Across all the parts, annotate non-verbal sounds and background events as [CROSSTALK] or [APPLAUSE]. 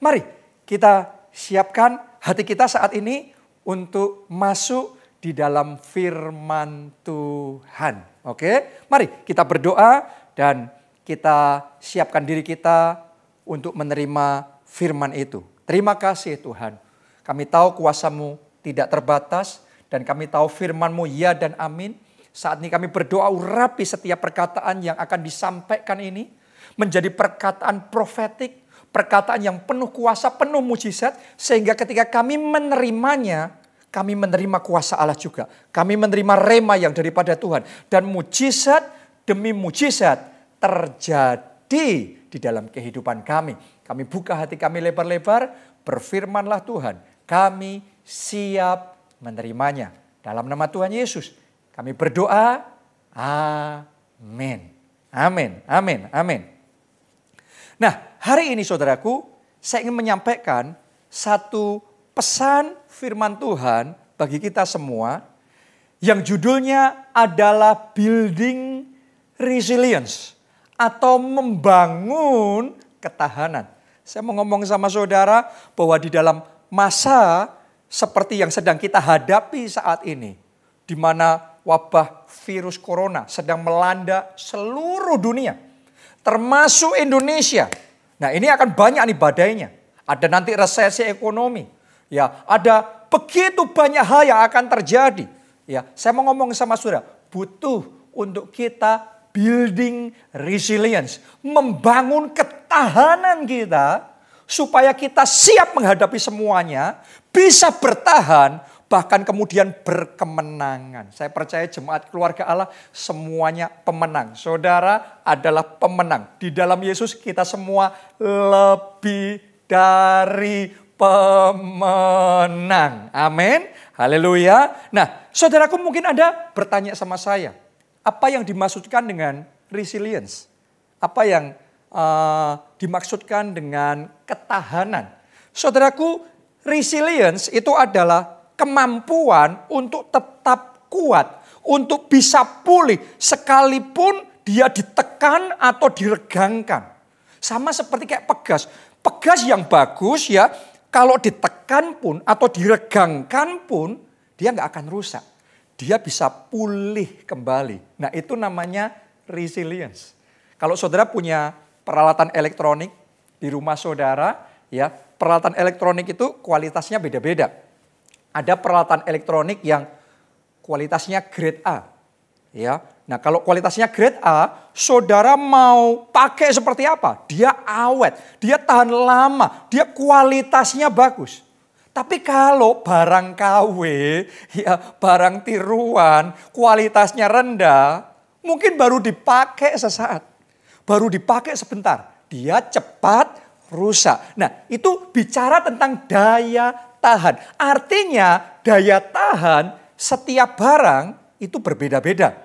mari kita siapkan hati kita saat ini untuk masuk di dalam firman Tuhan. Oke, mari kita berdoa dan kita siapkan diri kita untuk menerima firman itu. Terima kasih Tuhan. Kami tahu kuasamu tidak terbatas dan kami tahu firman-Mu ya dan amin. Saat ini kami berdoa urapi setiap perkataan yang akan disampaikan ini menjadi perkataan profetik, perkataan yang penuh kuasa, penuh mujizat sehingga ketika kami menerimanya, kami menerima kuasa Allah juga. Kami menerima rema yang daripada Tuhan dan mujizat demi mujizat terjadi di dalam kehidupan kami. Kami buka hati kami lebar-lebar, berfirmanlah Tuhan. Kami siap menerimanya. Dalam nama Tuhan Yesus, kami berdoa, amin. Amin, amin, amin. Nah, hari ini saudaraku, saya ingin menyampaikan satu pesan firman Tuhan bagi kita semua yang judulnya adalah building resilience atau membangun ketahanan. Saya mau ngomong sama saudara bahwa di dalam masa seperti yang sedang kita hadapi saat ini, di mana wabah virus corona sedang melanda seluruh dunia, termasuk Indonesia. Nah ini akan banyak nih badainya. Ada nanti resesi ekonomi. Ya, ada begitu banyak hal yang akan terjadi. Ya, saya mau ngomong sama saudara, butuh untuk kita building resilience, membangun ketahanan kita supaya kita siap menghadapi semuanya, bisa bertahan, bahkan kemudian berkemenangan. Saya percaya jemaat keluarga Allah semuanya pemenang. Saudara adalah pemenang. Di dalam Yesus kita semua lebih dari pemenang. Amin. Haleluya. Nah, saudaraku mungkin ada bertanya sama saya, apa yang dimaksudkan dengan resilience? Apa yang uh, dimaksudkan dengan ketahanan. Saudaraku, resilience itu adalah kemampuan untuk tetap kuat, untuk bisa pulih sekalipun dia ditekan atau diregangkan. Sama seperti kayak pegas. Pegas yang bagus ya, kalau ditekan pun atau diregangkan pun, dia nggak akan rusak. Dia bisa pulih kembali. Nah itu namanya resilience. Kalau saudara punya peralatan elektronik di rumah saudara, ya peralatan elektronik itu kualitasnya beda-beda. Ada peralatan elektronik yang kualitasnya grade A, ya. Nah kalau kualitasnya grade A, saudara mau pakai seperti apa? Dia awet, dia tahan lama, dia kualitasnya bagus. Tapi kalau barang KW, ya barang tiruan, kualitasnya rendah, mungkin baru dipakai sesaat baru dipakai sebentar. Dia cepat rusak. Nah itu bicara tentang daya tahan. Artinya daya tahan setiap barang itu berbeda-beda.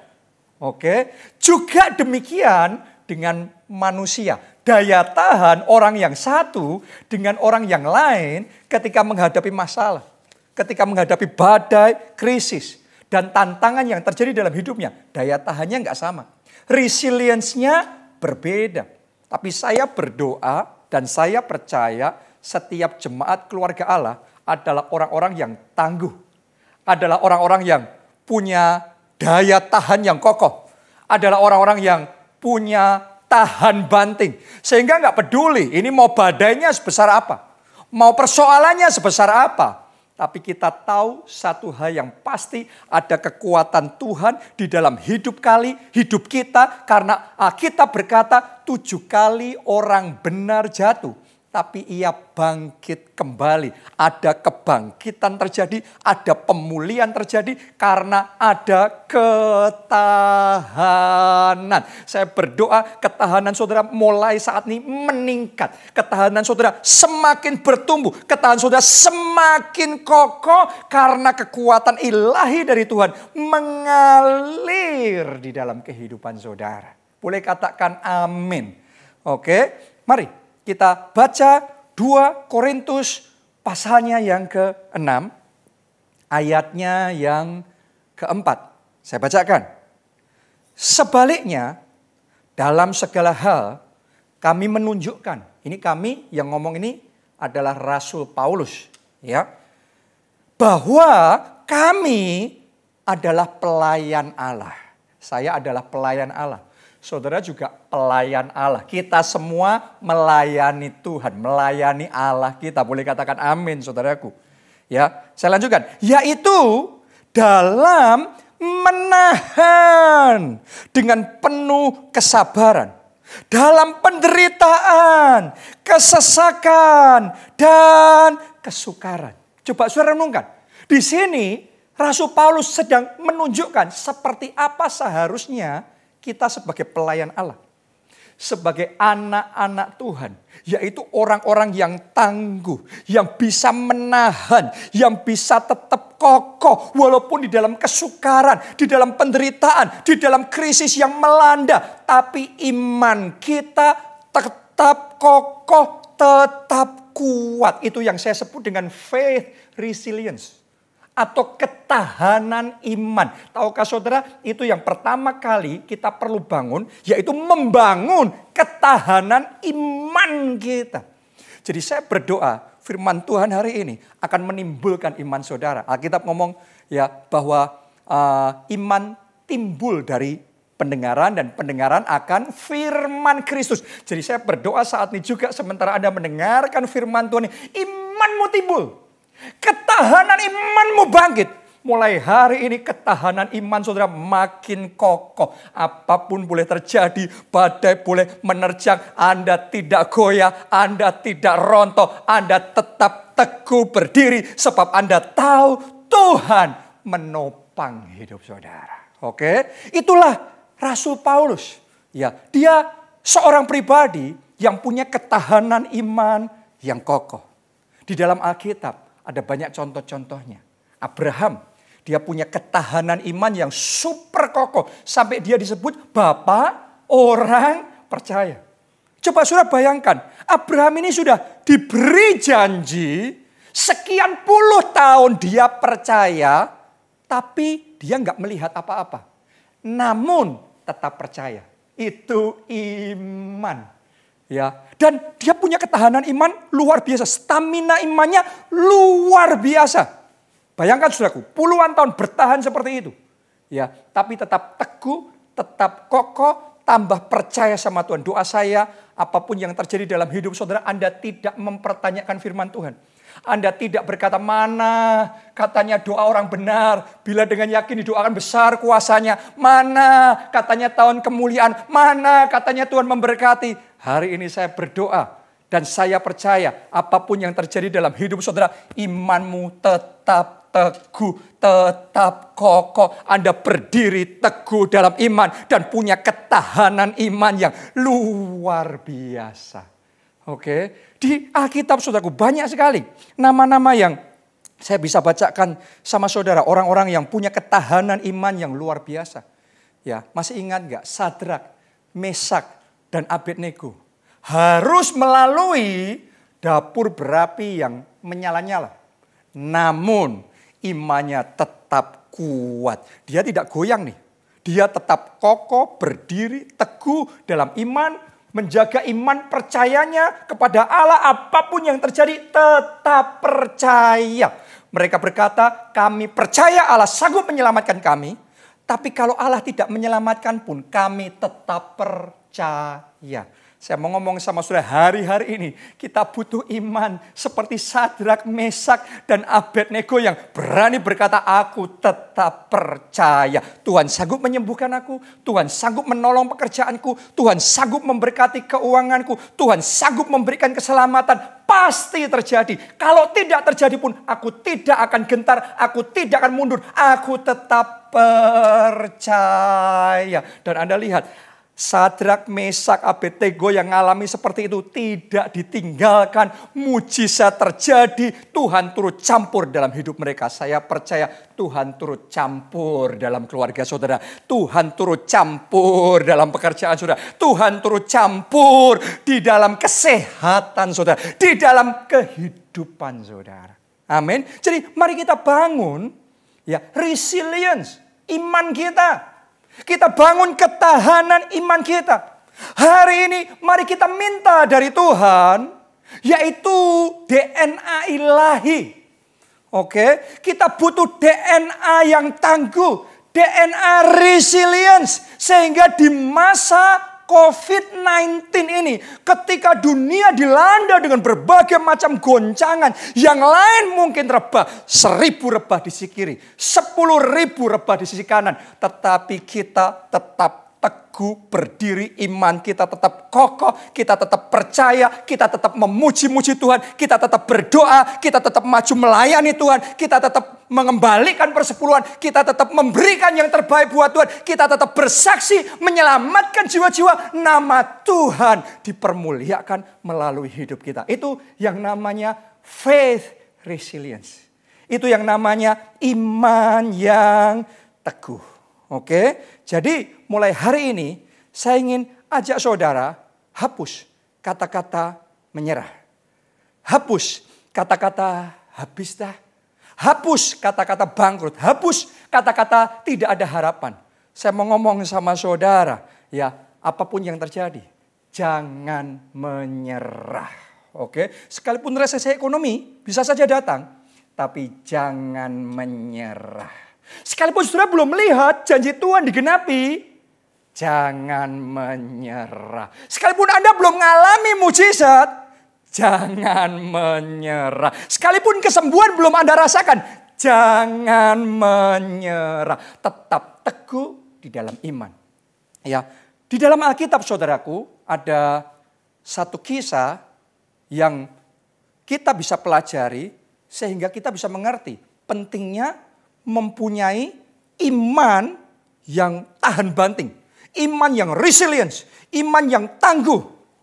Oke, juga demikian dengan manusia. Daya tahan orang yang satu dengan orang yang lain ketika menghadapi masalah. Ketika menghadapi badai, krisis, dan tantangan yang terjadi dalam hidupnya. Daya tahannya nggak sama. Resilience-nya berbeda. Tapi saya berdoa dan saya percaya setiap jemaat keluarga Allah adalah orang-orang yang tangguh. Adalah orang-orang yang punya daya tahan yang kokoh. Adalah orang-orang yang punya tahan banting. Sehingga nggak peduli ini mau badainya sebesar apa. Mau persoalannya sebesar apa tapi kita tahu satu hal yang pasti ada kekuatan Tuhan di dalam hidup kali, hidup kita. Karena kita berkata tujuh kali orang benar jatuh tapi ia bangkit kembali. Ada kebangkitan terjadi, ada pemulihan terjadi karena ada ketahanan. Saya berdoa ketahanan saudara mulai saat ini meningkat. Ketahanan saudara semakin bertumbuh, ketahanan saudara semakin kokoh karena kekuatan ilahi dari Tuhan mengalir di dalam kehidupan saudara. Boleh katakan amin. Oke, mari kita baca 2 Korintus pasalnya yang ke-6, ayatnya yang keempat. Saya bacakan. Sebaliknya, dalam segala hal kami menunjukkan, ini kami yang ngomong ini adalah Rasul Paulus, ya. Bahwa kami adalah pelayan Allah. Saya adalah pelayan Allah. Saudara juga pelayan Allah. Kita semua melayani Tuhan, melayani Allah kita. Boleh katakan amin, saudaraku. Ya, saya lanjutkan. Yaitu dalam menahan dengan penuh kesabaran dalam penderitaan, kesesakan, dan kesukaran. Coba saudara renungkan. Di sini Rasul Paulus sedang menunjukkan seperti apa seharusnya kita sebagai pelayan Allah. Sebagai anak-anak Tuhan. Yaitu orang-orang yang tangguh. Yang bisa menahan. Yang bisa tetap kokoh. Walaupun di dalam kesukaran. Di dalam penderitaan. Di dalam krisis yang melanda. Tapi iman kita tetap kokoh. Tetap kuat. Itu yang saya sebut dengan faith resilience atau ketahanan iman. Tahukah saudara, itu yang pertama kali kita perlu bangun, yaitu membangun ketahanan iman kita. Jadi saya berdoa, firman Tuhan hari ini akan menimbulkan iman saudara. Alkitab ngomong ya bahwa uh, iman timbul dari pendengaran dan pendengaran akan firman Kristus. Jadi saya berdoa saat ini juga sementara Anda mendengarkan firman Tuhan ini, imanmu timbul. Ketahanan imanmu bangkit. Mulai hari ini ketahanan iman saudara makin kokoh. Apa pun boleh terjadi, badai boleh menerjang. Anda tidak goyah, Anda tidak rontok. Anda tetap teguh berdiri sebab Anda tahu Tuhan menopang hidup saudara. Oke, itulah Rasul Paulus. Ya, dia seorang pribadi yang punya ketahanan iman yang kokoh. Di dalam Alkitab ada banyak contoh-contohnya. Abraham, dia punya ketahanan iman yang super kokoh. Sampai dia disebut Bapak orang percaya. Coba sudah bayangkan, Abraham ini sudah diberi janji sekian puluh tahun dia percaya, tapi dia nggak melihat apa-apa. Namun tetap percaya. Itu iman. Ya, dan dia punya ketahanan iman luar biasa, stamina imannya luar biasa. Bayangkan Saudaraku, puluhan tahun bertahan seperti itu. Ya, tapi tetap teguh, tetap kokoh, tambah percaya sama Tuhan. Doa saya, apa pun yang terjadi dalam hidup saudara, Anda tidak mempertanyakan firman Tuhan. Anda tidak berkata mana katanya doa orang benar. Bila dengan yakin didoakan besar kuasanya. Mana katanya tahun kemuliaan. Mana katanya Tuhan memberkati. Hari ini saya berdoa dan saya percaya apa pun yang terjadi dalam hidup saudara. Imanmu tetap teguh, tetap kokoh. Anda berdiri teguh dalam iman dan punya ketahanan iman yang luar biasa. Oke, di Alkitab saudaraku banyak sekali nama-nama yang saya bisa bacakan sama saudara. Orang-orang yang punya ketahanan iman yang luar biasa. Ya, masih ingat nggak Sadrak, Mesak, dan Abednego harus melalui dapur berapi yang menyala-nyala. Namun imannya tetap kuat. Dia tidak goyang nih. Dia tetap kokoh, berdiri, teguh dalam iman, menjaga iman percayanya kepada Allah apa pun yang terjadi tetap percaya. Mereka berkata, kami percaya Allah sanggup menyelamatkan kami, tapi kalau Allah tidak menyelamatkan pun kami tetap percaya. Saya mau ngomong sama saudara hari-hari ini kita butuh iman seperti Sadrak, Mesak, dan Abednego yang berani berkata aku tetap percaya. Tuhan sanggup menyembuhkan aku, Tuhan sanggup menolong pekerjaanku, Tuhan sanggup memberkati keuanganku, Tuhan sanggup memberikan keselamatan. Pasti terjadi. Kalau tidak terjadi pun aku tidak akan gentar, aku tidak akan mundur, aku tetap percaya. Dan Anda lihat Sadrak, Mesak, Abednego yang mengalami seperti itu tidak ditinggalkan. Mujizat terjadi, Tuhan turut campur dalam hidup mereka. Saya percaya Tuhan turut campur dalam keluarga saudara. Tuhan turut campur dalam pekerjaan saudara. Tuhan turut campur di dalam kesehatan saudara. Di dalam kehidupan saudara. Amin. Jadi mari kita bangun ya resilience iman kita kita bangun ketahanan iman kita. Hari ini mari kita minta dari Tuhan Yaitu DNA ilahi. Oke, kita butuh DNA yang tangguh, DNA resilience sehingga di masa COVID-19 ini, ketika dunia dilanda dengan berbagai macam goncangan, yang lain mungkin rebah, seribu rebah di sisi kiri, sepuluh ribu rebah di sisi kanan, tetapi kita tetap teguh berdiri iman kita tetap kokoh, kita tetap percaya, kita tetap memuji-muji Tuhan, kita tetap berdoa, kita tetap maju melayani Tuhan, kita tetap mengembalikan persepuluhan, kita tetap memberikan yang terbaik buat Tuhan, kita tetap bersaksi menyelamatkan jiwa-jiwa, nama Tuhan dipermuliakan melalui hidup kita. Itu yang namanya faith resilience. Itu yang namanya iman yang teguh. Oke, jadi mulai hari ini saya ingin ajak saudara hapus kata-kata menyerah. Hapus kata-kata habis dah. Hapus kata-kata bangkrut. Hapus kata-kata tidak ada harapan. Saya mau ngomong sama saudara, ya apa pun yang terjadi, jangan menyerah. Oke, sekalipun resesi ekonomi bisa saja datang, tapi jangan menyerah. Sekalipun saudara belum melihat janji Tuhan digenapi, jangan menyerah. Sekalipun Anda belum mengalami mujizat, jangan menyerah. Sekalipun kesembuhan belum Anda rasakan, jangan menyerah. Tetap teguh di dalam iman. Ya, di dalam Alkitab saudaraku ada satu kisah yang kita bisa pelajari sehingga kita bisa mengerti pentingnya mempunyai iman yang tahan banting, iman yang resilience, iman yang tangguh.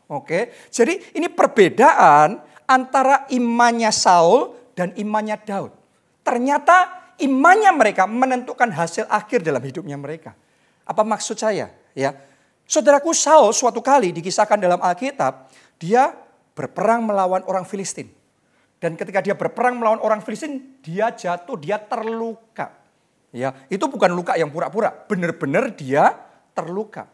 Oke, jadi ini perbedaan antara imannya Saul dan imannya Daud. Ternyata imannya mereka menentukan hasil akhir dalam hidupnya mereka. Apa maksud saya? Ya, saudaraku Saul suatu kali dikisahkan dalam Alkitab, dia berperang melawan orang Filistin. Dan ketika dia berperang melawan orang Filistin, dia jatuh, dia terluka. Ya, itu bukan luka yang pura-pura, benar-benar dia terluka.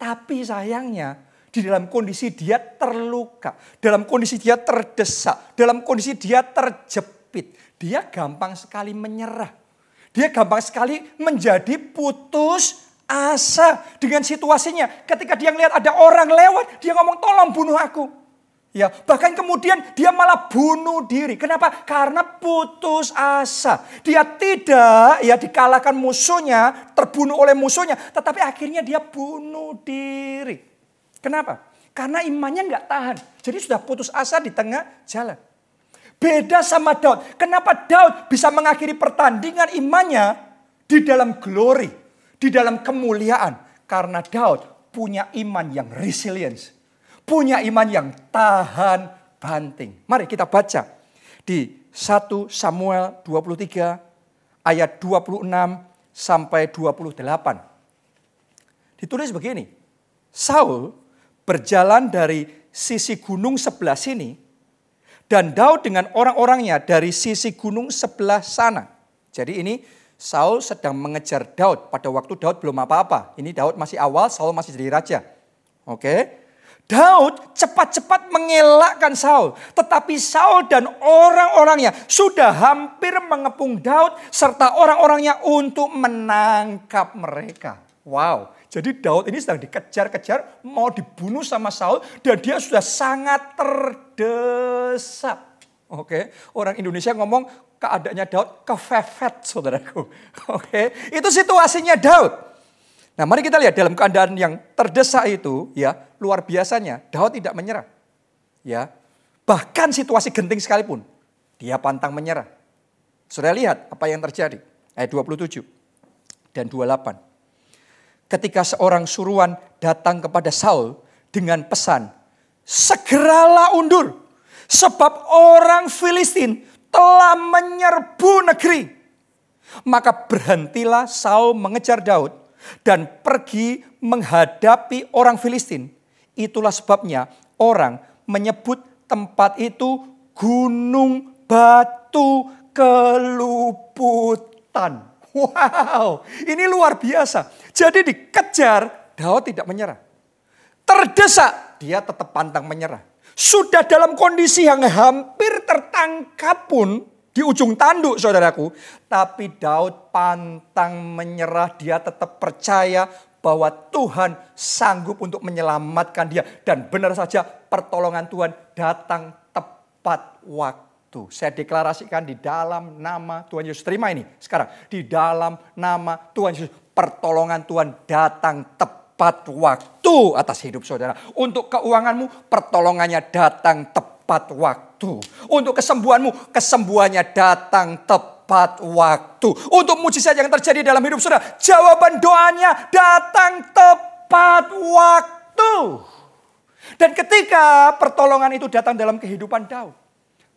Tapi sayangnya di dalam kondisi dia terluka, dalam kondisi dia terdesak, dalam kondisi dia terjepit, dia gampang sekali menyerah. Dia gampang sekali menjadi putus asa dengan situasinya. Ketika dia melihat ada orang lewat, dia ngomong tolong bunuh aku. Ya, bahkan kemudian dia malah bunuh diri. Kenapa? Karena putus asa. Dia tidak ya dikalahkan musuhnya, terbunuh oleh musuhnya, tetapi akhirnya dia bunuh diri. Kenapa? Karena imannya nggak tahan. Jadi sudah putus asa di tengah jalan. Beda sama Daud. Kenapa Daud bisa mengakhiri pertandingan imannya di dalam glory, di dalam kemuliaan? Karena Daud punya iman yang resilience punya iman yang tahan banting. Mari kita baca di 1 Samuel 23 ayat 26 sampai 28. Ditulis begini. Saul berjalan dari sisi gunung sebelah sini dan Daud dengan orang-orangnya dari sisi gunung sebelah sana. Jadi ini Saul sedang mengejar Daud pada waktu Daud belum apa-apa. Ini Daud masih awal, Saul masih jadi raja. Oke. Daud cepat-cepat mengelakkan Saul. Tetapi Saul dan orang-orangnya sudah hampir mengepung Daud serta orang-orangnya untuk menangkap mereka. Wow, jadi Daud ini sedang dikejar-kejar, mau dibunuh sama Saul dan dia sudah sangat terdesak. Oke, orang Indonesia ngomong keadaannya Daud kefefet saudaraku. [LAUGHS] Oke, itu situasinya Daud. Nah mari kita lihat dalam keadaan yang terdesak itu ya luar biasanya Daud tidak menyerah. Ya, bahkan situasi genting sekalipun dia pantang menyerah. Sudah lihat apa yang terjadi ayat 27 dan 28. Ketika seorang suruhan datang kepada Saul dengan pesan, segeralah undur sebab orang Filistin telah menyerbu negeri. Maka berhentilah Saul mengejar Daud dan pergi menghadapi orang Filistin. Itulah sebabnya orang menyebut tempat itu gunung batu keluputan. Wow, ini luar biasa. Jadi dikejar, Daud tidak menyerah. Terdesak, dia tetap pantang menyerah. sudah dalam kondisi yang hampir tertangkap pun di ujung tanduk saudaraku. Tapi Daud pantang menyerah, dia tetap percaya bahwa Tuhan sanggup untuk menyelamatkan dia. Dan benar saja pertolongan Tuhan datang tepat waktu. Saya deklarasikan di dalam nama Tuhan Yesus. Terima ini sekarang. Di dalam nama Tuhan Yesus. Pertolongan Tuhan datang tepat waktu atas hidup saudara. Untuk keuanganmu pertolongannya datang tepat waktu waktu. Untuk kesembuhanmu, kesembuhannya datang tepat waktu. Untuk mujizat yang terjadi dalam hidup saudara, jawaban doanya datang tepat waktu. Dan ketika pertolongan itu datang dalam kehidupan Daud,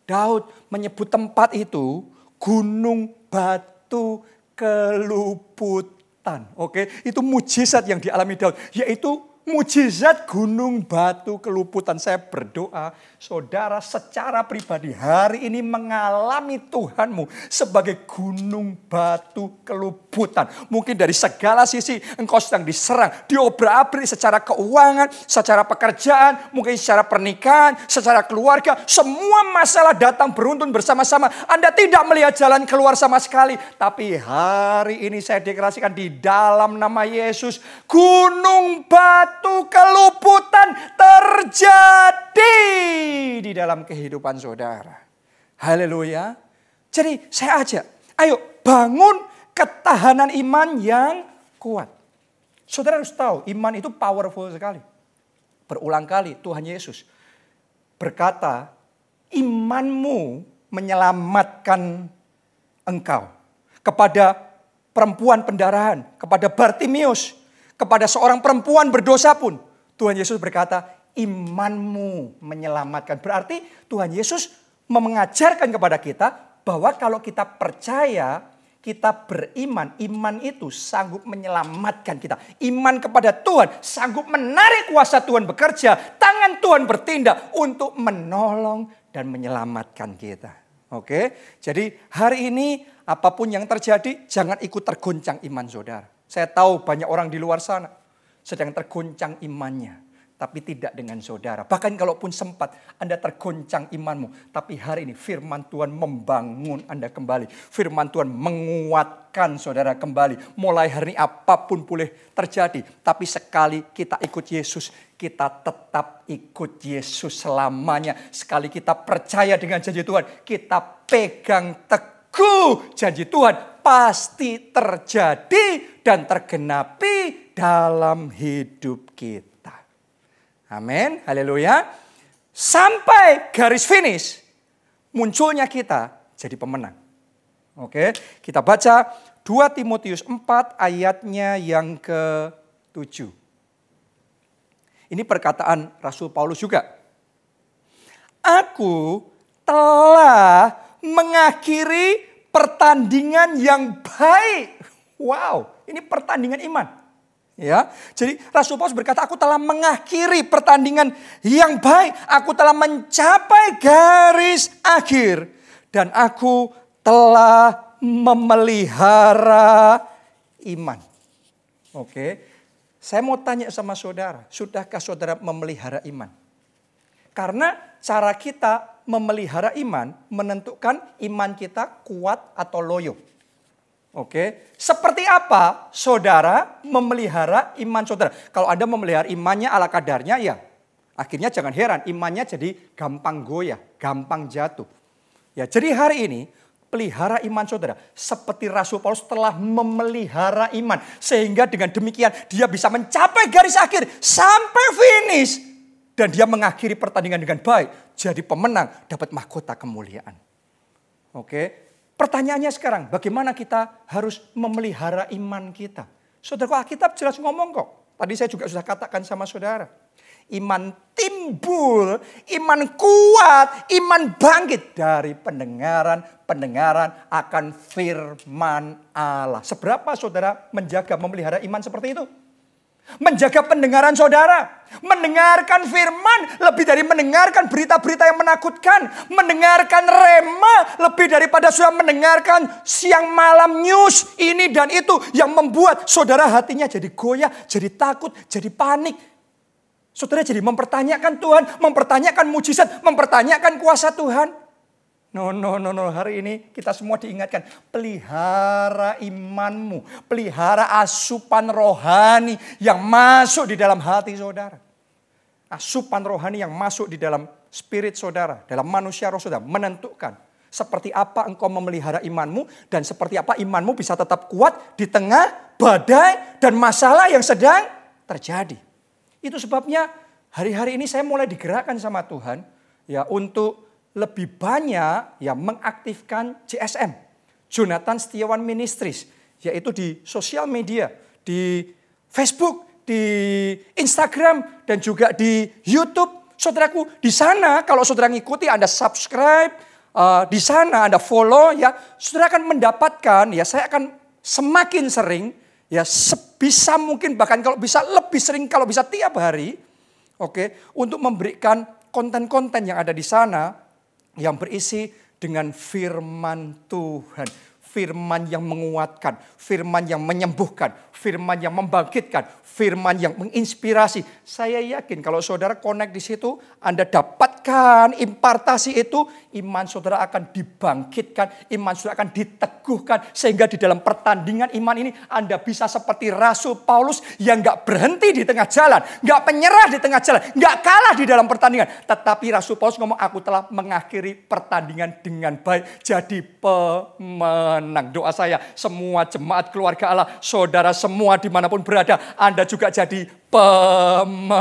Daud menyebut tempat itu gunung batu keluputan. Oke, itu mujizat yang dialami Daud, yaitu mujizat gunung batu keluputan. Saya berdoa, saudara secara pribadi hari ini mengalami Tuhanmu sebagai gunung batu keluputan. Mungkin dari segala sisi engkau sedang diserang, diobrak-abrik secara keuangan, secara pekerjaan, mungkin secara pernikahan, secara keluarga. Semua masalah datang beruntun bersama-sama. Anda tidak melihat jalan keluar sama sekali. Tapi hari ini saya deklarasikan di dalam nama Yesus, gunung batu suatu keluputan di dalam kehidupan saudara. Haleluya. Jadi saya ajak, ayo bangun ketahanan iman yang kuat. Saudara harus tahu, iman itu powerful sekali. Berulang kali Tuhan Yesus berkata, imanmu menyelamatkan engkau. Kepada perempuan pendarahan, kepada Bartimius, kepada seorang perempuan berdosa pun. Tuhan Yesus berkata, imanmu menyelamatkan. Berarti Tuhan Yesus mengajarkan kepada kita bahwa kalau kita percaya, kita beriman, iman itu sanggup menyelamatkan kita. Iman kepada Tuhan sanggup menarik kuasa Tuhan bekerja, tangan Tuhan bertindak untuk menolong dan menyelamatkan kita. Oke, jadi hari ini apa pun yang terjadi, jangan ikut tergoncang iman saudara. Saya tahu banyak orang di luar sana sedang tergoncang imannya. Tapi tidak dengan saudara. Bahkan kalaupun sempat Anda tergoncang imanmu. Tapi hari ini firman Tuhan membangun Anda kembali. Firman Tuhan menguatkan saudara kembali. Mulai hari ini apa pun boleh terjadi. Tapi sekali kita ikut Yesus. Kita tetap ikut Yesus selamanya. Sekali kita percaya dengan janji Tuhan. Kita pegang teguh janji Tuhan pasti terjadi dan tergenapi dalam hidup kita. Amin. Haleluya. Sampai garis finish munculnya kita jadi pemenang. Oke, kita baca 2 Timotius 4 ayatnya yang ke-7. Ini perkataan Rasul Paulus juga. Aku telah mengakhiri pertandingan yang baik. Wow, ini pertandingan iman. Ya, jadi Rasul Paulus berkata, aku telah mengakhiri pertandingan yang baik. Aku telah mencapai garis akhir. Dan aku telah memelihara iman. Oke, saya mau tanya sama saudara, sudahkah saudara memelihara iman? Karena cara kita memelihara iman menentukan iman kita kuat atau loyo. Oke, seperti apa saudara memelihara iman saudara? Kalau Anda memelihara imannya ala kadarnya ya, akhirnya jangan heran imannya jadi gampang goyah, gampang jatuh. Ya, jadi hari ini pelihara iman saudara. Seperti Rasul Paulus telah memelihara iman. Sehingga dengan demikian dia bisa mencapai garis akhir sampai finish. Dan dia mengakhiri pertandingan dengan baik. Jadi pemenang dapat mahkota kemuliaan. Oke. Pertanyaannya sekarang, bagaimana kita harus memelihara iman kita? Saudara, Alkitab jelas ngomong kok. Tadi saya juga sudah katakan sama saudara. Iman timbul, iman kuat, iman bangkit dari pendengaran-pendengaran akan firman Allah. Seberapa saudara menjaga memelihara iman seperti itu? Menjaga pendengaran saudara. Mendengarkan firman lebih dari mendengarkan berita-berita yang menakutkan. Mendengarkan rema lebih daripada sudah mendengarkan siang malam news ini dan itu. Yang membuat saudara hatinya jadi goyah, jadi takut, jadi panik. Saudara jadi mempertanyakan Tuhan, mempertanyakan mujizat, mempertanyakan kuasa Tuhan. No, no, no, no. Hari ini kita semua diingatkan. Pelihara imanmu. Pelihara asupan rohani yang masuk di dalam hati saudara. Asupan rohani yang masuk di dalam spirit saudara. Dalam manusia roh saudara. Menentukan seperti apa engkau memelihara imanmu. Dan seperti apa imanmu bisa tetap kuat di tengah badai dan masalah yang sedang terjadi. Itu sebabnya hari-hari ini saya mulai digerakkan sama Tuhan. ya Untuk lebih banyak ya mengaktifkan JSM, Jonathan Setiawan Ministries, yaitu di sosial media, di Facebook, di Instagram, dan juga di YouTube. Saudaraku, di sana kalau saudara ngikuti Anda subscribe, uh, di sana Anda follow, ya saudara akan mendapatkan, ya saya akan semakin sering, ya sebisa mungkin bahkan kalau bisa lebih sering, kalau bisa tiap hari, oke, okay, untuk memberikan konten-konten yang ada di sana yang berisi dengan firman Tuhan. Firman yang menguatkan, firman yang menyembuhkan, firman yang membangkitkan, firman yang menginspirasi. Saya yakin kalau saudara connect di situ, Anda dapatkan impartasi itu, iman saudara akan dibangkitkan, iman saudara akan diteguhkan. Sehingga di dalam pertandingan iman ini Anda bisa seperti Rasul Paulus yang gak berhenti di tengah jalan, gak penyerah di tengah jalan, gak kalah di dalam pertandingan. Tetapi Rasul Paulus ngomong, aku telah mengakhiri pertandingan dengan baik, jadi pemenang. Doa saya, semua jemaat keluarga Allah, saudara semua di mana pun berada, Anda juga jadi pemenang.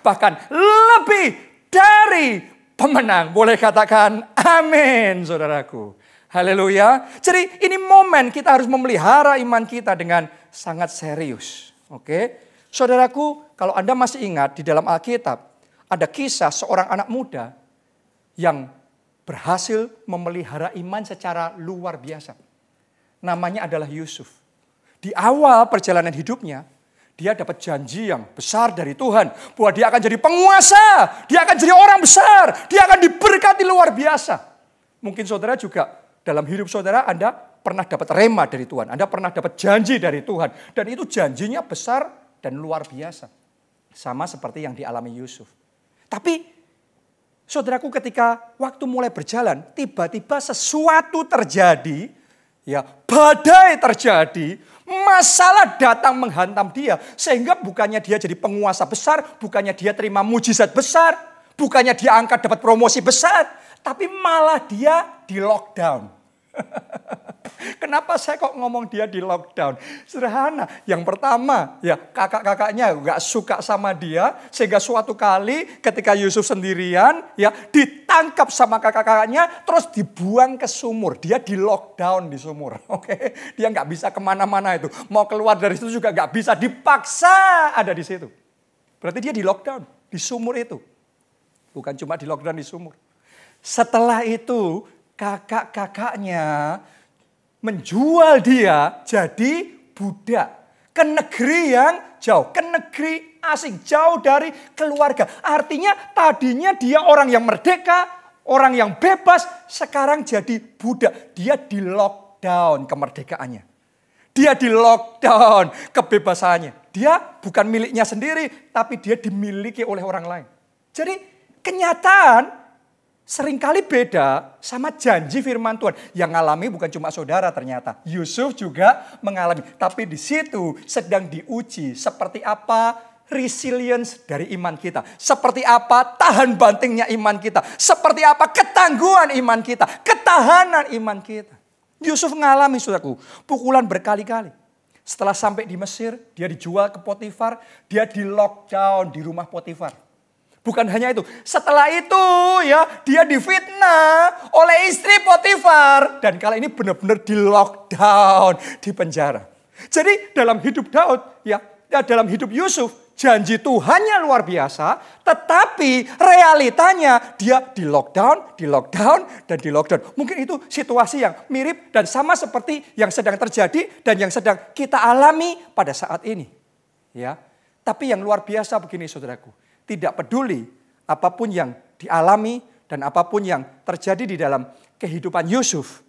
Bahkan lebih dari pemenang. Boleh katakan amin saudaraku. Haleluya. Jadi ini momen kita harus memelihara iman kita dengan sangat serius. Oke. Saudaraku, kalau Anda masih ingat di dalam Alkitab, ada kisah seorang anak muda yang berhasil memelihara iman secara luar biasa. Namanya adalah Yusuf. Di awal perjalanan hidupnya, dia dapat janji yang besar dari Tuhan. Bahwa dia akan jadi penguasa, dia akan jadi orang besar, dia akan diberkati luar biasa. Mungkin saudara juga dalam hidup saudara Anda pernah dapat rema dari Tuhan. Anda pernah dapat janji dari Tuhan. Dan itu janjinya besar dan luar biasa. Sama seperti yang dialami Yusuf. Tapi saudaraku ketika waktu mulai berjalan, tiba-tiba sesuatu terjadi, ya badai terjadi, Masalah datang menghantam dia. Sehingga bukannya dia jadi penguasa besar, bukannya dia terima mujizat besar, bukannya dia angkat dapat promosi besar, tapi malah dia di lockdown. [LAUGHS] Kenapa saya kok ngomong dia di lockdown? Sederhana. Yang pertama, ya kakak-kakaknya nggak suka sama dia, sehingga suatu kali ketika Yusuf sendirian, ya ditangkap sama kakak-kakaknya, terus dibuang ke sumur. Dia di lockdown di sumur. [LAUGHS] Oke, dia nggak bisa ke mana-mana itu. Mau keluar dari situ juga nggak bisa, dipaksa ada di situ. Berarti dia di lockdown di sumur itu. Bukan cuma di lockdown di sumur. Setelah itu kakak-kakaknya menjual dia jadi budak ke negeri yang jauh, ke negeri asing, jauh dari keluarga. Artinya tadinya dia orang yang merdeka, orang yang bebas, sekarang jadi budak. Dia di lockdown kemerdekaannya. Dia di lockdown kebebasannya. Dia bukan miliknya sendiri, tapi dia dimiliki oleh orang lain. Jadi kenyataan sering kali beda sama janji firman Tuhan. Yang ngalami bukan cuma saudara ternyata. Yusuf juga mengalami. Tapi di situ sedang diuji seperti apa resilience dari iman kita. Seperti apa tahan bantingnya iman kita. Seperti apa ketangguhan iman kita. Ketahanan iman kita. Yusuf mengalami saudaraku pukulan berkali-kali. Setelah sampai di Mesir, dia dijual ke Potifar, dia di lockdown di rumah Potifar. Bukan hanya itu. Setelah itu ya dia difitnah oleh istri Potifar. Dan kali ini benar-benar di lockdown di penjara. Jadi dalam hidup Daud ya, ya dalam hidup Yusuf janji Tuhannya luar biasa. Tetapi realitanya dia di lockdown, di lockdown, dan di lockdown. Mungkin itu situasi yang mirip dan sama seperti yang sedang terjadi dan yang sedang kita alami pada saat ini. Ya, Tapi yang luar biasa begini saudaraku tidak peduli apa pun yang dialami dan apa pun yang terjadi di dalam kehidupan Yusuf.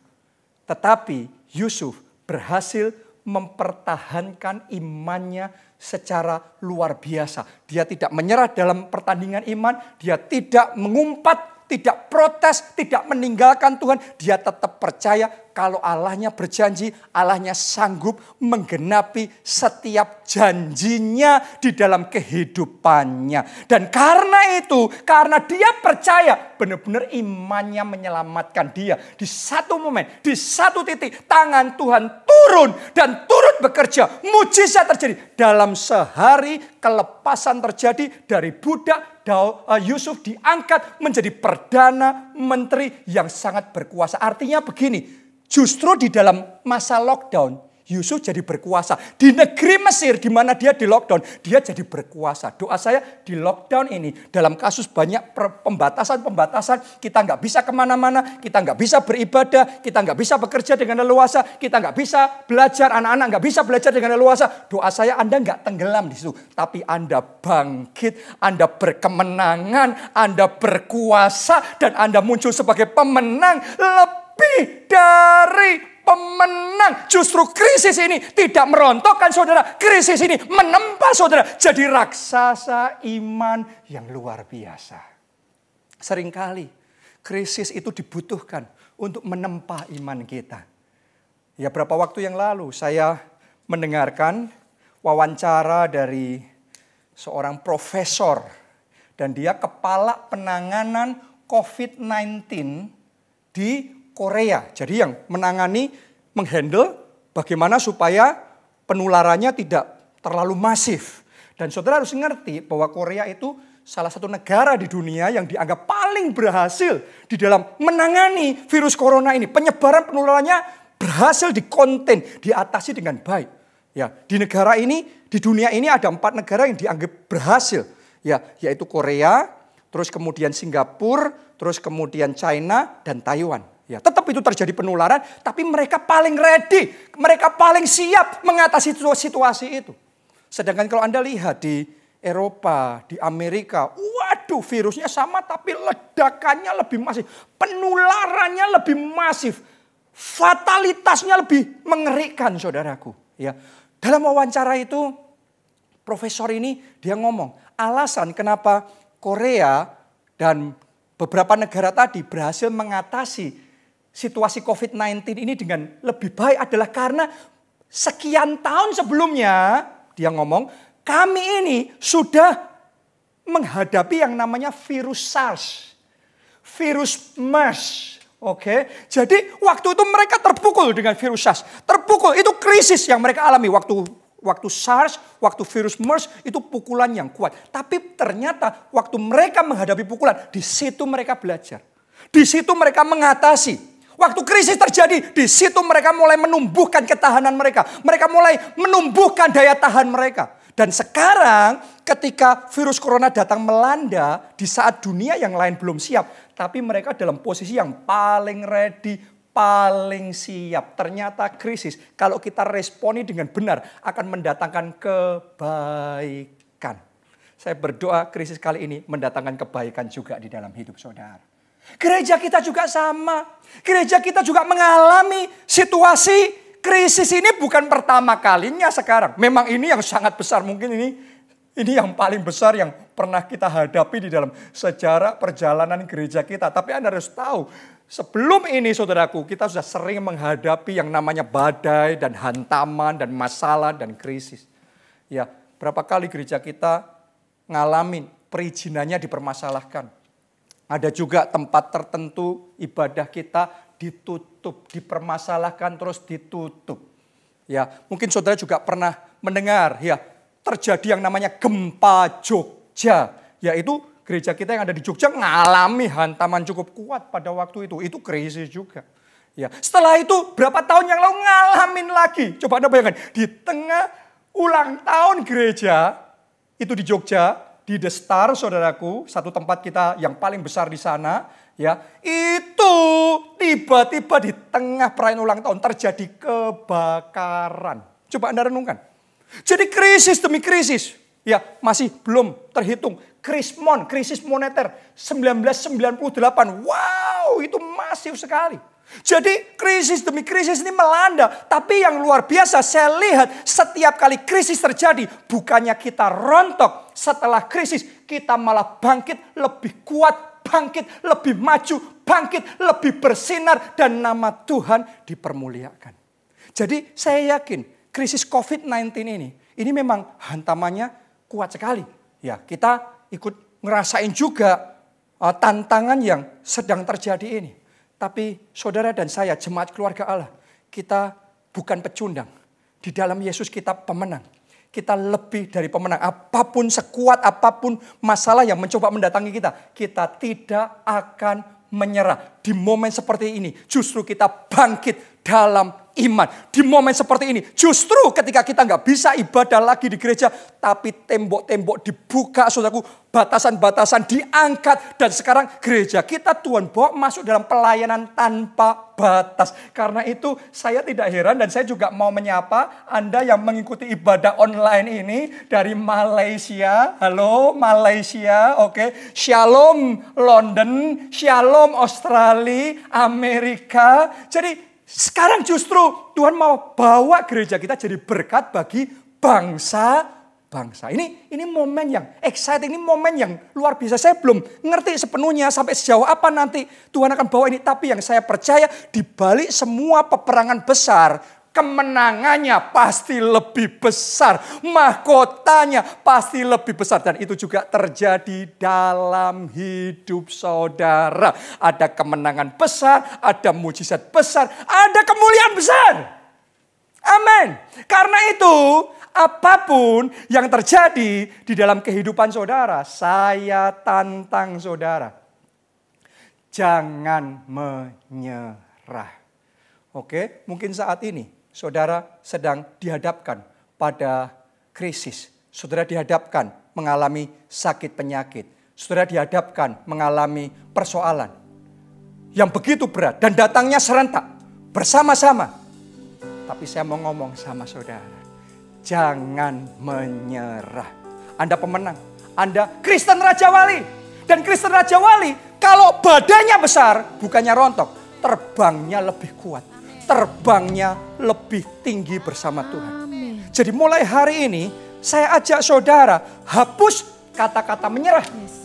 Tetapi Yusuf berhasil mempertahankan imannya secara luar biasa. Dia tidak menyerah dalam pertandingan iman, dia tidak mengumpat tidak protes, tidak meninggalkan Tuhan. Dia tetap percaya kalau Allahnya berjanji, Allahnya sanggup menggenapi setiap janjinya di dalam kehidupannya. Dan karena itu, karena dia percaya benar-benar imannya menyelamatkan dia. Di satu momen, di satu titik, tangan Tuhan turun dan turut bekerja. Mujizat terjadi. Dalam sehari kelepasan terjadi dari budak Eh, Yusuf diangkat menjadi perdana menteri yang sangat berkuasa. Artinya begini, justru di dalam masa lockdown Yusuf jadi berkuasa. Di negeri Mesir di mana dia di lockdown, dia jadi berkuasa. Doa saya di lockdown ini dalam kasus banyak pembatasan-pembatasan, kita nggak bisa ke mana-mana, kita nggak bisa beribadah, kita nggak bisa bekerja dengan leluasa, kita nggak bisa belajar, anak-anak nggak bisa belajar dengan leluasa. Doa saya Anda nggak tenggelam di situ, tapi Anda bangkit, Anda berkemenangan, Anda berkuasa, dan Anda muncul sebagai pemenang lebih dari pemenang. Justru krisis ini tidak merontokkan saudara. Krisis ini menempa saudara. Jadi raksasa iman yang luar biasa. Seringkali krisis itu dibutuhkan untuk menempa iman kita. Ya berapa waktu yang lalu saya mendengarkan wawancara dari seorang profesor dan dia kepala penanganan COVID-19 di Korea. Jadi yang menangani, menghandle bagaimana supaya penularannya tidak terlalu masif. Dan saudara harus mengerti bahwa Korea itu salah satu negara di dunia yang dianggap paling berhasil di dalam menangani virus corona ini. Penyebaran penularannya berhasil dikonten, diatasi dengan baik. Ya, di negara ini, di dunia ini ada empat negara yang dianggap berhasil. Ya, yaitu Korea, terus kemudian Singapura, terus kemudian China dan Taiwan. Ya, tetap itu terjadi penularan, tapi mereka paling ready, mereka paling siap mengatasi situasi itu. Sedangkan kalau Anda lihat di Eropa, di Amerika, waduh virusnya sama tapi ledakannya lebih masif, penularannya lebih masif, fatalitasnya lebih mengerikan saudaraku. Ya, dalam wawancara itu profesor ini dia ngomong alasan kenapa Korea dan beberapa negara tadi berhasil mengatasi situasi COVID-19 ini dengan lebih baik adalah karena sekian tahun sebelumnya dia ngomong kami ini sudah menghadapi yang namanya virus SARS, virus MERS. Oke, jadi waktu itu mereka terpukul dengan virus SARS, terpukul itu krisis yang mereka alami waktu waktu SARS, waktu virus MERS itu pukulan yang kuat. Tapi ternyata waktu mereka menghadapi pukulan, di situ mereka belajar. Di situ mereka mengatasi Waktu krisis terjadi, di situ mereka mulai menumbuhkan ketahanan mereka. Mereka mulai menumbuhkan daya tahan mereka. Dan sekarang ketika virus corona datang melanda di saat dunia yang lain belum siap. Tapi mereka dalam posisi yang paling ready, paling siap. Ternyata krisis kalau kita responi dengan benar akan mendatangkan kebaikan. Saya berdoa krisis kali ini mendatangkan kebaikan juga di dalam hidup saudara. Gereja kita juga sama. Gereja kita juga mengalami situasi krisis ini bukan pertama kalinya sekarang. Memang ini yang sangat besar. Mungkin ini ini yang paling besar yang pernah kita hadapi di dalam sejarah perjalanan gereja kita. Tapi Anda harus tahu, sebelum ini saudaraku, kita sudah sering menghadapi yang namanya badai dan hantaman dan masalah dan krisis. Ya, berapa kali gereja kita ngalamin perizinannya dipermasalahkan. Ada juga tempat tertentu ibadah kita ditutup, dipermasalahkan terus ditutup. Ya, mungkin saudara juga pernah mendengar ya, terjadi yang namanya gempa Jogja, yaitu gereja kita yang ada di Jogja mengalami hantaman cukup kuat pada waktu itu. Itu krisis juga. Ya, setelah itu berapa tahun yang lalu ngalamin lagi. Coba Anda bayangkan, di tengah ulang tahun gereja itu di Jogja, di The Star, saudaraku, satu tempat kita yang paling besar di sana, ya, itu tiba-tiba di tengah perayaan ulang tahun terjadi kebakaran. Coba Anda renungkan. Jadi krisis demi krisis, ya, masih belum terhitung Krismon, krisis moneter 1998. Wow, itu masif sekali. Jadi krisis demi krisis ini melanda. Tapi yang luar biasa saya lihat setiap kali krisis terjadi. Bukannya kita rontok setelah krisis. Kita malah bangkit lebih kuat, bangkit lebih maju, bangkit lebih bersinar. Dan nama Tuhan dipermuliakan. Jadi saya yakin krisis COVID-19 ini. Ini memang hantamannya kuat sekali. Ya kita ikut ngerasain juga uh, tantangan yang sedang terjadi ini. Tapi saudara dan saya, jemaat keluarga Allah, kita bukan pecundang. Di dalam Yesus kita pemenang. Kita lebih dari pemenang. Apa pun sekuat, apa pun masalah yang mencoba mendatangi kita, kita tidak akan menyerah. Di momen seperti ini, justru kita bangkit dalam iman. Di momen seperti ini, justru ketika kita nggak bisa ibadah lagi di gereja, tapi tembok-tembok dibuka, saudaraku, batasan-batasan diangkat. Dan sekarang gereja kita Tuhan bawa masuk dalam pelayanan tanpa batas. Karena itu saya tidak heran dan saya juga mau menyapa Anda yang mengikuti ibadah online ini dari Malaysia. Halo Malaysia, oke. Okay. Shalom London, Shalom Australia, Amerika. Jadi sekarang justru Tuhan mau bawa gereja kita jadi berkat bagi bangsa bangsa. Ini ini momen yang exciting, ini momen yang luar biasa. Saya belum ngerti sepenuhnya sampai sejauh apa nanti Tuhan akan bawa ini. Tapi yang saya percaya di balik semua peperangan besar, kemenangannya pasti lebih besar, mahkotanya pasti lebih besar, dan itu juga terjadi dalam hidup saudara. Ada kemenangan besar, ada mujizat besar, ada kemuliaan besar. Amin. Karena itu, apa pun yang terjadi di dalam kehidupan saudara, saya tantang saudara. Jangan menyerah. Oke, mungkin saat ini saudara sedang dihadapkan pada krisis. Saudara dihadapkan mengalami sakit penyakit. Saudara dihadapkan mengalami persoalan yang begitu berat dan datangnya serentak bersama-sama. Tapi saya mau ngomong sama saudara, jangan menyerah. Anda pemenang, Anda Kristen Raja Wali. Dan Kristen Raja Wali kalau badannya besar bukannya rontok, terbangnya lebih kuat terbangnya lebih tinggi bersama Tuhan. Amin. Jadi mulai hari ini saya ajak saudara hapus kata-kata menyerah yes.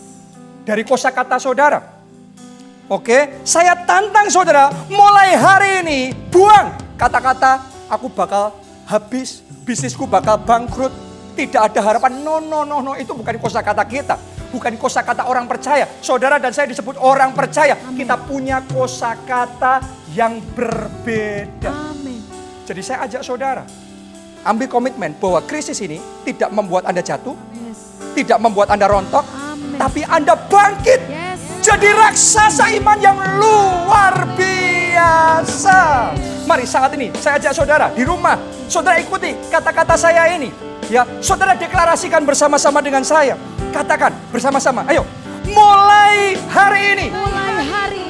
dari kosakata saudara. Oke, saya tantang saudara mulai hari ini buang kata-kata aku bakal habis, bisnisku bakal bangkrut, tidak ada harapan. No, no, no, no, itu bukan kosakata kita bukan kosakata orang percaya. Saudara dan saya disebut orang percaya. Amin. Kita punya kosakata yang berbeda. Amin. Jadi saya ajak saudara ambil komitmen bahwa krisis ini tidak membuat Anda jatuh, yes. tidak membuat Anda rontok, Amin. tapi Anda bangkit. Yes. Jadi raksasa iman yang luar biasa. Mari saat ini saya ajak saudara di rumah, saudara ikuti kata-kata saya ini. Ya, saudara deklarasikan bersama-sama dengan saya. Katakan bersama-sama. Ayo, mulai hari ini. Mulai hari ini.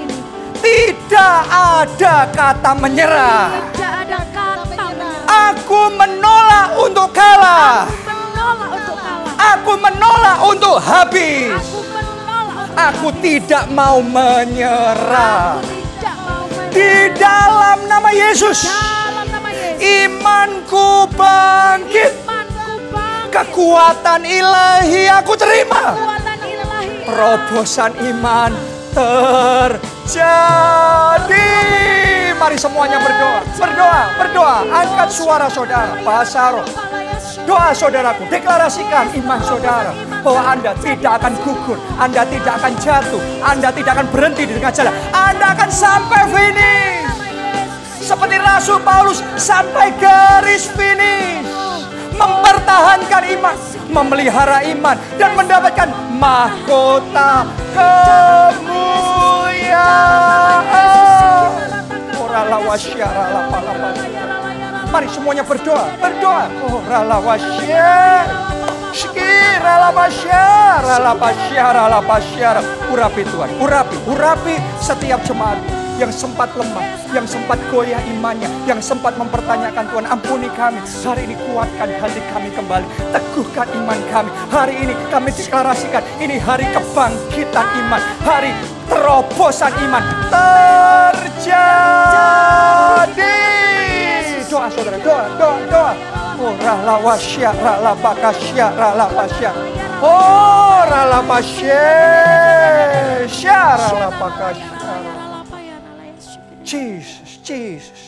Tidak ada kata menyerah. Tidak ada kata menyerah. Aku menolak untuk kalah. Aku menolak untuk kalah. Aku menolak untuk habis. Aku menolak untuk Aku habis. tidak mau menyerah. Aku tidak mau menyerah. Di dalam nama Yesus. Dalam nama Yesus. Imanku bangkit. Imanku bangkit. Kekuatan ilahi aku terima. Kekuatan ilahi. Terobosan iman terjadi. Mari semuanya berdoa. Berdoa, berdoa. Angkat suara saudara. Bahasa roh. Doa saudaraku, deklarasikan iman saudara bahwa Anda tidak akan gugur, Anda tidak akan jatuh, Anda tidak akan berhenti di tengah jalan, Anda akan sampai finish. Seperti Rasul Paulus sampai garis finish. Mempertahankan iman, memelihara iman dan mendapatkan mahkota kemuliaan. Lapa. Mari semuanya berdoa, berdoa. Orala wasyara. Shkira la basyara la basyara la basyara. Urapi Tuhan, urapi, urapi setiap jemaat. Yang sempat lemah, yang sempat goyah imannya, yang sempat mempertanyakan Tuhan, ampuni kami. Hari ini kuatkan hati kami kembali, teguhkan iman kami. Hari ini kami deklarasikan, ini hari kebangkitan iman, hari terobosan iman terjadi. Doa saudara, doa, doa, doa. Oh, rala wasya, rala bakasya, rala. Oh, rala pasya, sya, rala bakasya. Jesus, Jesus.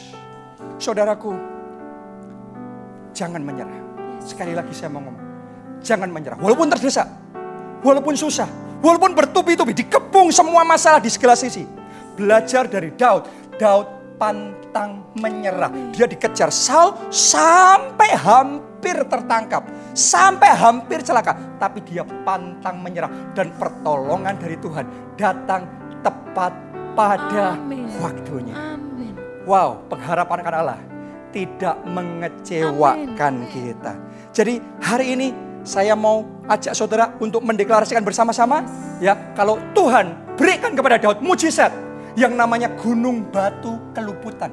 Saudaraku, jangan menyerah. Sekali lagi saya mau ngomong. Jangan menyerah. Walaupun terdesak, walaupun susah, walaupun bertubi-tubi, dikepung semua masalah di segala sisi. Belajar dari Daud. Daud pantang menyerah. Dia dikejar Saul sampai hampir tertangkap. Sampai hampir celaka. Tapi dia pantang menyerah. Dan pertolongan dari Tuhan datang tepat pada Amin. waktunya. Amin. Wow, pengharapan akan Allah tidak mengecewakan Amin. kita. Jadi hari ini saya mau ajak saudara untuk mendeklarasikan bersama-sama ya kalau Tuhan berikan kepada Daud mujizat yang namanya gunung batu keluputan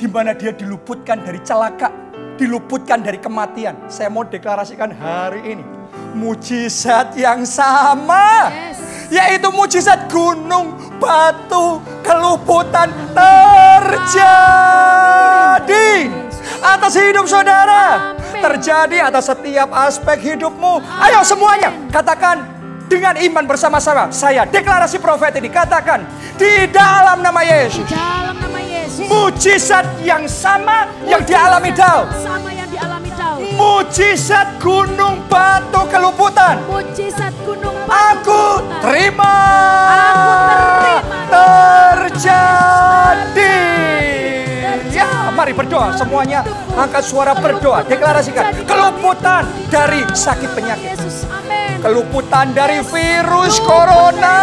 di mana dia diluputkan dari celaka, diluputkan dari kematian. Saya mau deklarasikan hari ini mujizat yang sama Yes. Yaitu mujizat gunung batu keluputan terjadi. Atas hidup saudara terjadi atas setiap aspek hidupmu. Ayo semuanya katakan dengan iman bersama-sama saya deklarasi profet ini katakan di dalam nama Yesus. Dalam nama Yesus. mujizat yang sama yang dialami Daud. Sama yang dialami Daud. mujizat gunung batu keluputan. Mujizat gunung Aku terima. Aku terima. Terjadi. Ya, mari berdoa semuanya. Angkat suara berdoa, deklarasikan keluputan dari sakit penyakit. Keluputan dari virus corona.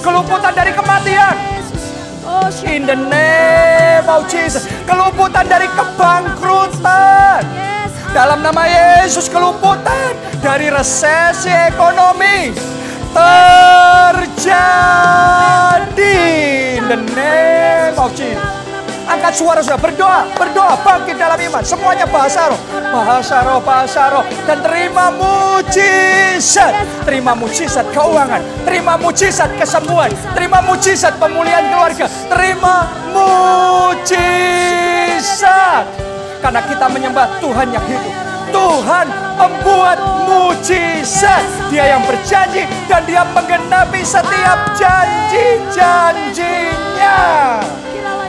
Keluputan dari kematian. Oh, In the name of Jesus. Keluputan dari kebangkrutan. Dalam nama Yesus keluputan dari resesi ekonomi terjadi. The name of Jesus. Angkat suara sudah berdoa, berdoa bangkit dalam iman. Semuanya bahasa roh, bahasa roh, bahasa roh. Dan terima mujizat, terima mujizat keuangan, terima mujizat kesembuhan, terima mujizat pemulihan keluarga, terima mujizat. Karena kita menyembah Tuhan yang hidup. Tuhan membuat mujizat. Dia yang berjanji dan dia menggenapi setiap janji-janjinya.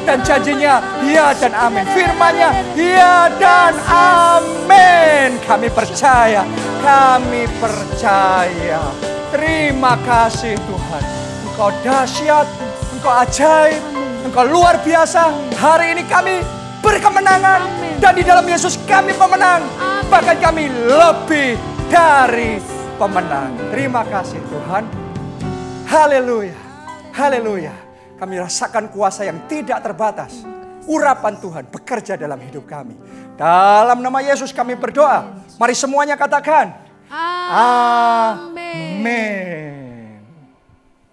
Dan janjinya ya dan amin. Firmannya ya dan amin. Kami percaya. Kami percaya. Terima kasih Tuhan. Engkau dahsyat. Engkau ajaib. Engkau luar biasa. Hari ini kami berkemenangan. Dan di dalam Yesus kami pemenang. Bahkan kami lebih dari pemenang. Terima kasih Tuhan. Haleluya. Haleluya. Kami rasakan kuasa yang tidak terbatas. Urapan Tuhan bekerja dalam hidup kami. Dalam nama Yesus kami berdoa. Mari semuanya katakan. Amin.